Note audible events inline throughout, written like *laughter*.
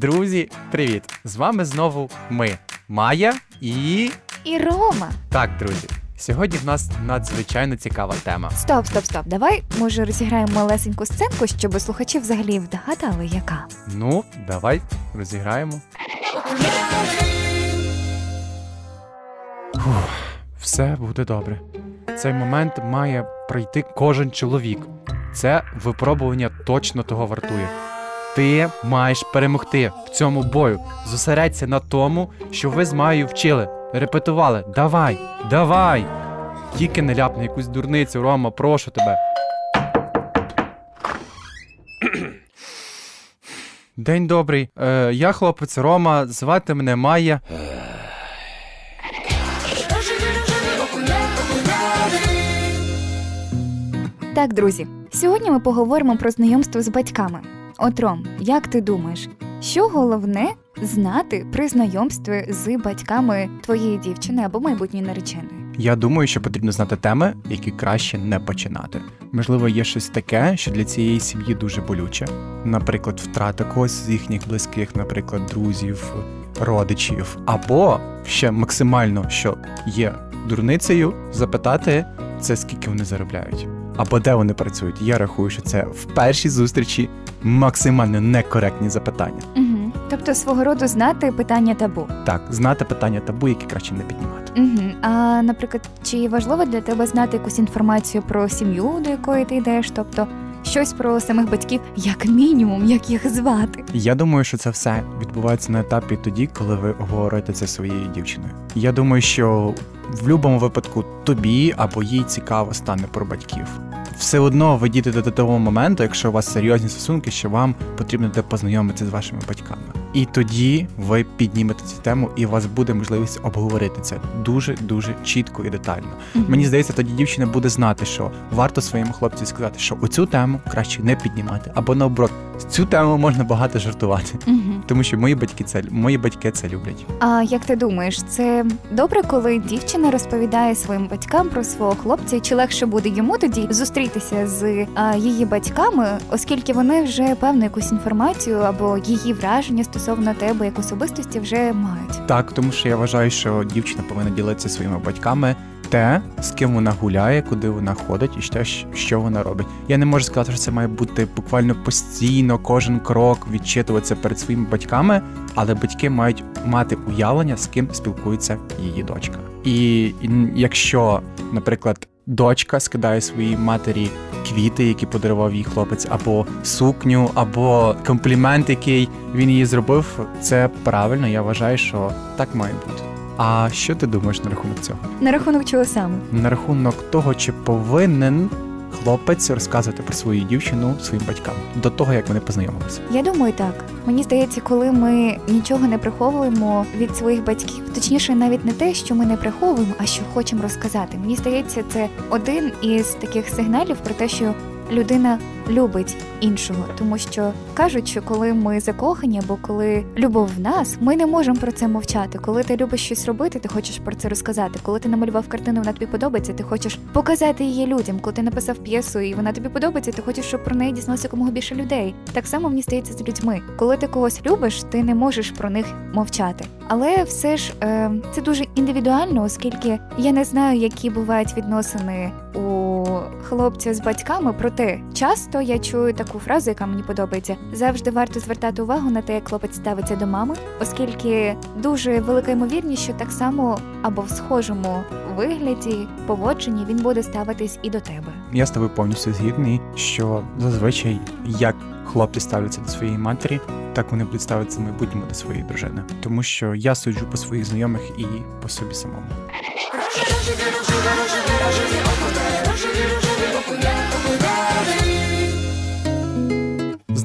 Друзі, привіт! З вами знову ми, Майя і. І Рома. Так, друзі. Сьогодні в нас надзвичайно цікава тема. Стоп, стоп, стоп. Давай, може, розіграємо малесеньку сценку, щоб слухачі взагалі вгадали, яка. Ну, давай розіграємо. Фух, все буде добре. Цей момент має пройти кожен чоловік. Це випробування точно того вартує. Ти маєш перемогти в цьому бою. Зосередься на тому, що ви з Маєю вчили, репетували. Давай, давай! Тільки не ляпни якусь дурницю, Рома, прошу тебе. *clears throat* День добрий. Е, я хлопець Рома, звати мене Майя. Так, друзі, сьогодні ми поговоримо про знайомство з батьками. От Ром, як ти думаєш, що головне знати при знайомстві з батьками твоєї дівчини або майбутньої нареченої? Я думаю, що потрібно знати теми, які краще не починати. Можливо, є щось таке, що для цієї сім'ї дуже болюче. Наприклад, втрата когось з їхніх близьких, наприклад, друзів, родичів, або ще максимально, що є дурницею, запитати це скільки вони заробляють, або де вони працюють. Я рахую, що це в першій зустрічі максимально некоректні запитання. Угу. Тобто свого роду знати питання табу. Так, знати питання табу, які краще не піднімати. Угу. А наприклад, чи важливо для тебе знати якусь інформацію про сім'ю, до якої ти йдеш? Тобто щось про самих батьків, як мінімум, як їх звати? Я думаю, що це все відбувається на етапі тоді, коли ви говорите це своєю дівчиною. Я думаю, що в будь-якому випадку тобі або їй цікаво стане про батьків. Все одно ви дійдете до того моменту, якщо у вас серйозні стосунки, що вам потрібно буде познайомитися з вашими батьками. І тоді ви піднімете цю тему, і у вас буде можливість обговорити це дуже дуже чітко і детально. Мгм. Мені здається, тоді дівчина буде знати, що варто своєму хлопцю сказати, що оцю тему краще не піднімати, або наоборот, цю тему можна багато жартувати, Мгм. тому що мої батьки це мої батьки це люблять. А як ти думаєш, це добре, коли дівчина розповідає своїм батькам про свого хлопця, чи легше буде йому тоді зустрітися з а, її батьками, оскільки вони вже певну якусь інформацію або її враження стосовно тебе як особистості вже мають? Так, тому що я вважаю, що дівчина повинна ділитися своїми батьками те, з ким вона гуляє, куди вона ходить, і те, що вона робить. Я не можу сказати, що це має бути буквально постійно, кожен крок відчитуватися перед своїми батьками, але батьки мають мати уявлення, з ким спілкується її дочка. І, якщо, наприклад, дочка скидає своїй матері квіти, які подарував їй хлопець, або сукню, або комплімент, який він їй зробив, це правильно. Я вважаю, що так має бути. А що ти думаєш на рахунок цього? На рахунок чого саме? На рахунок того, чи повинен хлопець розказувати про свою дівчину своїм батькам до того, як вони познайомилися? Я думаю, так. Мені здається, коли ми нічого не приховуємо від своїх батьків, точніше, навіть не те, що ми не приховуємо, а що хочемо розказати. Мені здається, це один із таких сигналів про те, що людина любить іншого, тому що кажуть, що коли ми закохані або коли любов в нас, ми не можемо про це мовчати. Коли ти любиш щось робити, ти хочеш про це розказати. Коли ти намалював картину, вона тобі подобається, ти хочеш показати її людям. Коли ти написав п'єсу і вона тобі подобається, ти хочеш, щоб про неї дізналося якомога більше людей. Так само мені здається з людьми. Коли ти когось любиш, ти не можеш про них мовчати. Але все ж е, це дуже індивідуально, оскільки я не знаю, які бувають відносини у хлопця з батьками. Проте часто я чую таку фразу, яка мені подобається: завжди варто звертати увагу на те, як хлопець ставиться до мами, оскільки дуже велика ймовірність, що так само або в схожому вигляді, поводженні він буде ставитись і до тебе. Я з тобою повністю згідний, що зазвичай як хлопці ставляться до своєї матері, так вони будуть ставитися майбутньому до своєї дружини. Тому що я суджу по своїх знайомих і по собі самому.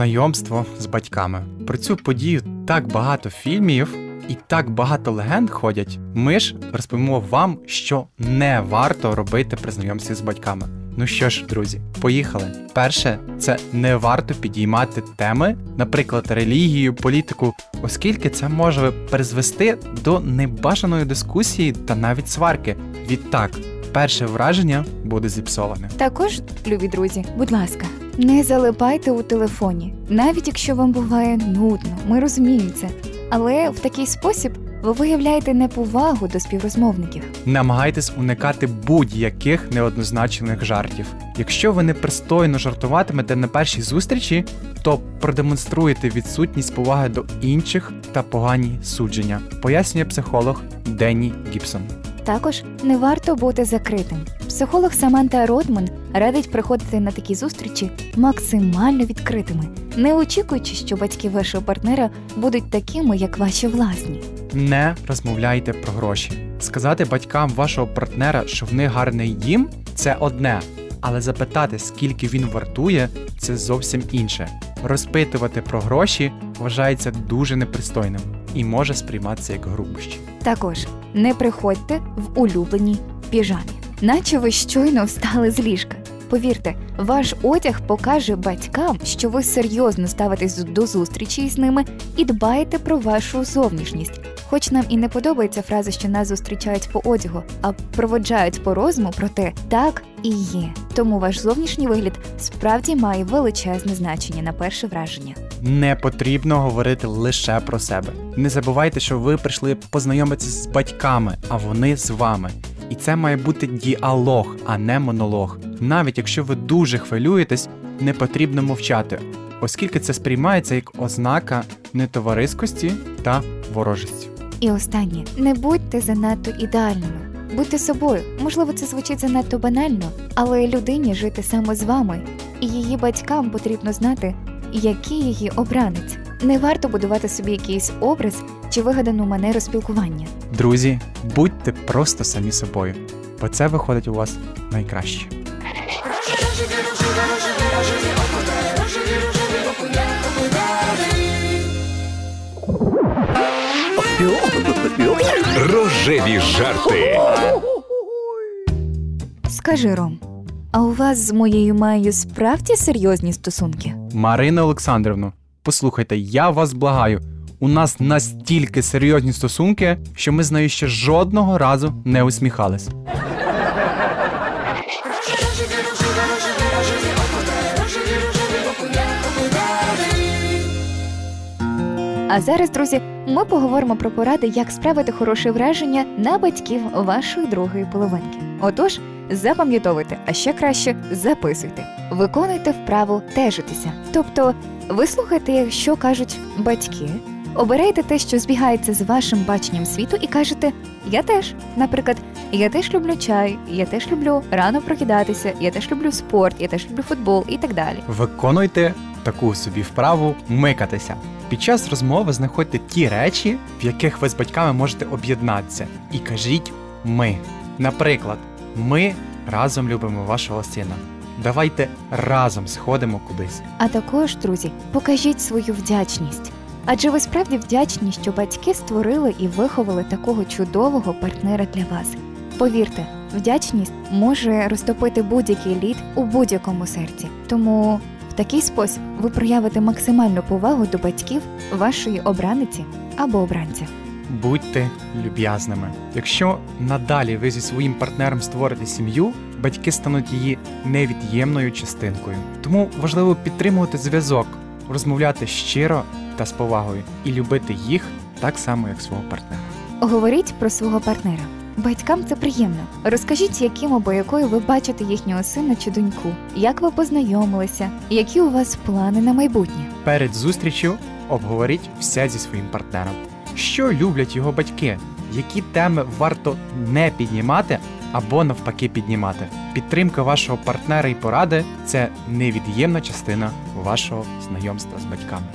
Знайомство з батьками. Про цю подію так багато фільмів і так багато легенд ходять. Ми ж розповімо вам, що не варто робити при знайомстві з батьками. Ну що ж, друзі, поїхали. Перше, це не варто підіймати теми, наприклад, релігію, політику, оскільки це може призвести до небажаної дискусії та навіть сварки. Відтак, перше враження буде зіпсоване. Також, любі друзі, будь ласка, Не залипайте у телефоні, навіть якщо вам буває нудно, ми розуміємо це. Але в такий спосіб ви виявляєте неповагу до співрозмовників. Намагайтесь уникати будь-яких неоднозначних жартів. Якщо ви непристойно жартуватимете на першій зустрічі, то продемонструєте відсутність поваги до інших та погані судження, пояснює психолог Денні Гібсон. Також не варто бути закритим. Психолог Саманта Родман радить приходити на такі зустрічі максимально відкритими, не очікуючи, що батьки вашого партнера будуть такими, як ваші власні. Не розмовляйте про гроші. Сказати батькам вашого партнера, що в них гарний дім, це одне. Але запитати, скільки він вартує, це зовсім інше. Розпитувати про гроші вважається дуже непристойним і може сприйматися як грубощі. Також не приходьте в улюбленій піжамі, наче ви щойно встали з ліжка. Повірте, ваш одяг покаже батькам, що ви серйозно ставитесь до зустрічі з ними і дбаєте про вашу зовнішність. Хоч нам і не подобається фраза, що нас зустрічають по одягу, а проводжають по розуму, проте так і є. Тому ваш зовнішній вигляд справді має величезне значення на перше враження. Не потрібно говорити лише про себе. Не забувайте, що ви прийшли познайомитися з батьками, а вони з вами. І це має бути діалог, а не монолог. Навіть якщо ви дуже хвилюєтесь, не потрібно мовчати, оскільки це сприймається як ознака нетовариськості та ворожості. І останнє не будьте занадто ідеальними. Будьте собою. Можливо, це звучить занадто банально, але людині жити саме з вами, і її батькам потрібно знати, який її обранець. Не варто будувати собі якийсь образ чи вигадану манеру спілкування. Друзі, будьте просто самі собою, бо це виходить у вас найкраще. Рожеві жарти. Скажи, Ром, а у вас з моєю Маєю справді серйозні стосунки? Марина Олександрівну, послухайте, я вас благаю. У нас настільки серйозні стосунки, що ми з нею ще жодного разу не усміхались. А зараз, друзі, ми поговоримо про поради, як справити хороше враження на батьків вашої другої половинки. Отож, запам'ятовуйте, а ще краще записуйте. Виконуйте вправу тежитися. Тобто, вислухайте, що кажуть батьки, обирайте те, що збігається з вашим баченням світу, і кажете Я теж. Наприклад, я теж люблю чай, я теж люблю рано прокидатися, я теж люблю спорт, я теж люблю футбол і так далі. Виконуйте таку собі вправу микатися. Під час розмови знаходьте ті речі, в яких ви з батьками можете об'єднатися, і кажіть ми. Наприклад, ми разом любимо вашого сина. Давайте разом сходимо кудись. А також, друзі, покажіть свою вдячність. Адже ви справді вдячні, що батьки створили і виховали такого чудового партнера для вас. Повірте, вдячність може розтопити будь-який лід у будь-якому серці. Тому такий спосіб ви проявите максимальну повагу до батьків вашої обраниці або обранця. Будьте люб'язними. Якщо надалі ви зі своїм партнером створите сім'ю, батьки стануть її невід'ємною частинкою. Тому важливо підтримувати зв'язок, розмовляти щиро та з повагою і любити їх так само, як свого партнера. Говоріть про свого партнера. Батькам це приємно. Розкажіть, яким або якою ви бачите їхнього сина чи доньку, як ви познайомилися, які у вас плани на майбутнє. Перед зустрічю обговоріть все зі своїм партнером. Що люблять його батьки, які теми варто не піднімати або навпаки піднімати. Підтримка вашого партнера і поради це невід'ємна частина вашого знайомства з батьками.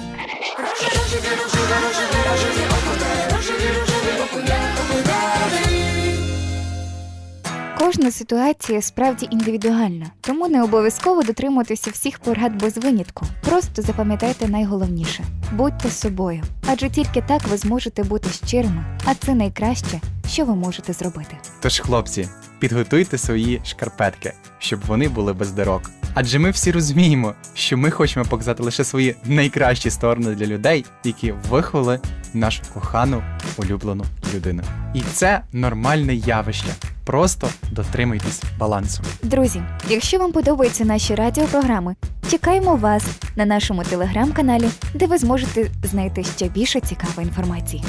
Кожна ситуація справді індивідуальна, тому не обов'язково дотримуватися всіх порад без винятку. Просто запам'ятайте найголовніше: будьте собою, адже тільки так ви зможете бути щирими, а це найкраще, що ви можете зробити. Тож, хлопці, підготуйте свої шкарпетки, щоб вони були без дирок. Адже ми всі розуміємо, що ми хочемо показати лише свої найкращі сторони для людей, які виховали нашу кохану улюблену людину. І це нормальне явище. Просто дотримуйтесь балансу. Друзі, якщо вам подобаються наші радіопрограми, Чекаємо вас на нашому телеграм-каналі, де ви зможете знайти ще більше цікавої інформації.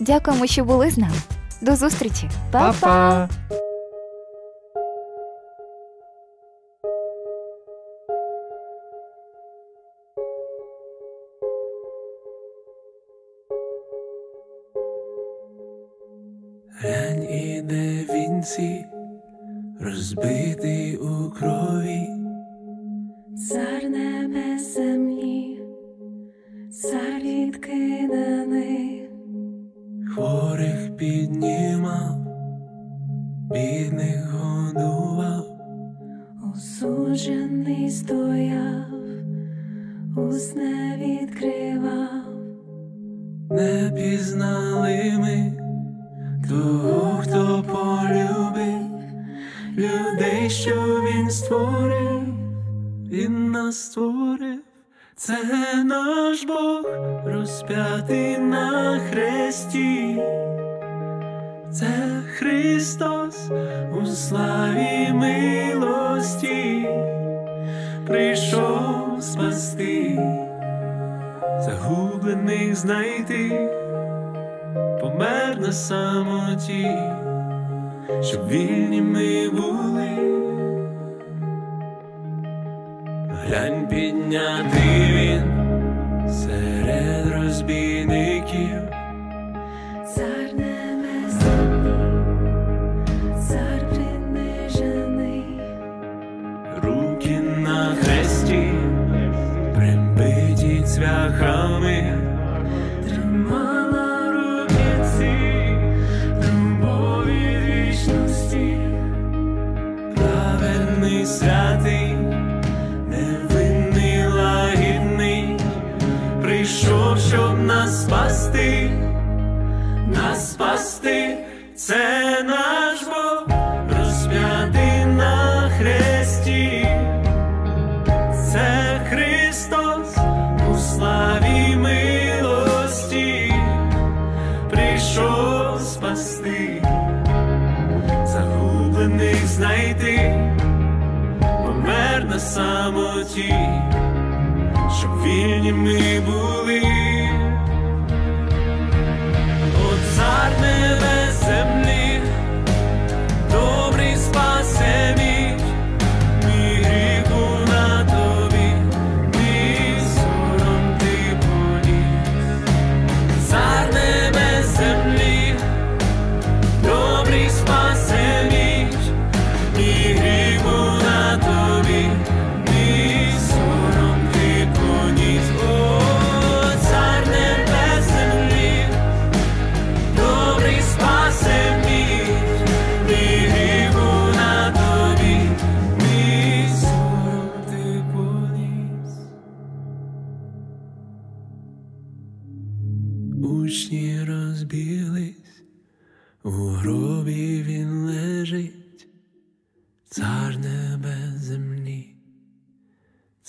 Дякуємо, що були з нами. До зустрічі, Па-па! Розбитий у крові, Цар небес землі, цар відкиданий, хворих піднімав, бідних годував, осуджений стояв, уст не відкривав, не пізнали ми того, хто полюбив людей, що він створив, він нас створив. Це наш Бог розп'ятий на хресті. Це Христос у славі милості прийшов спасти, загублених знайти, помер на самоті, щоб вільні ми були. Глянь піднятий він серед прийшов, щоб нас спасти, нас спасти, це наш Бог, розп'ятий на хресті. Це Христос у славі милості прийшов спасти, загублених знайти, помер на самоті, щоб вільні ми були.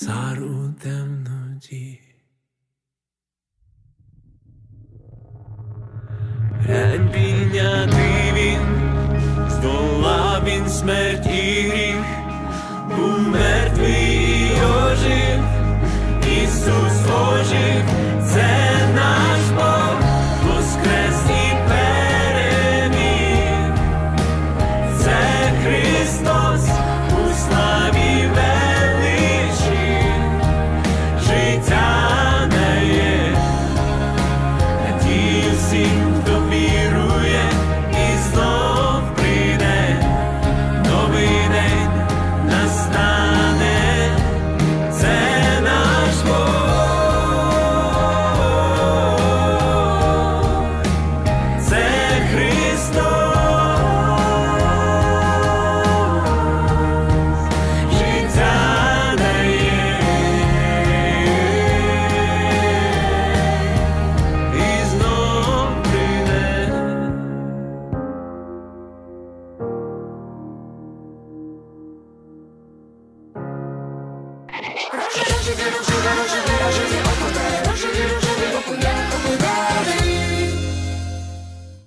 Цар у темноті.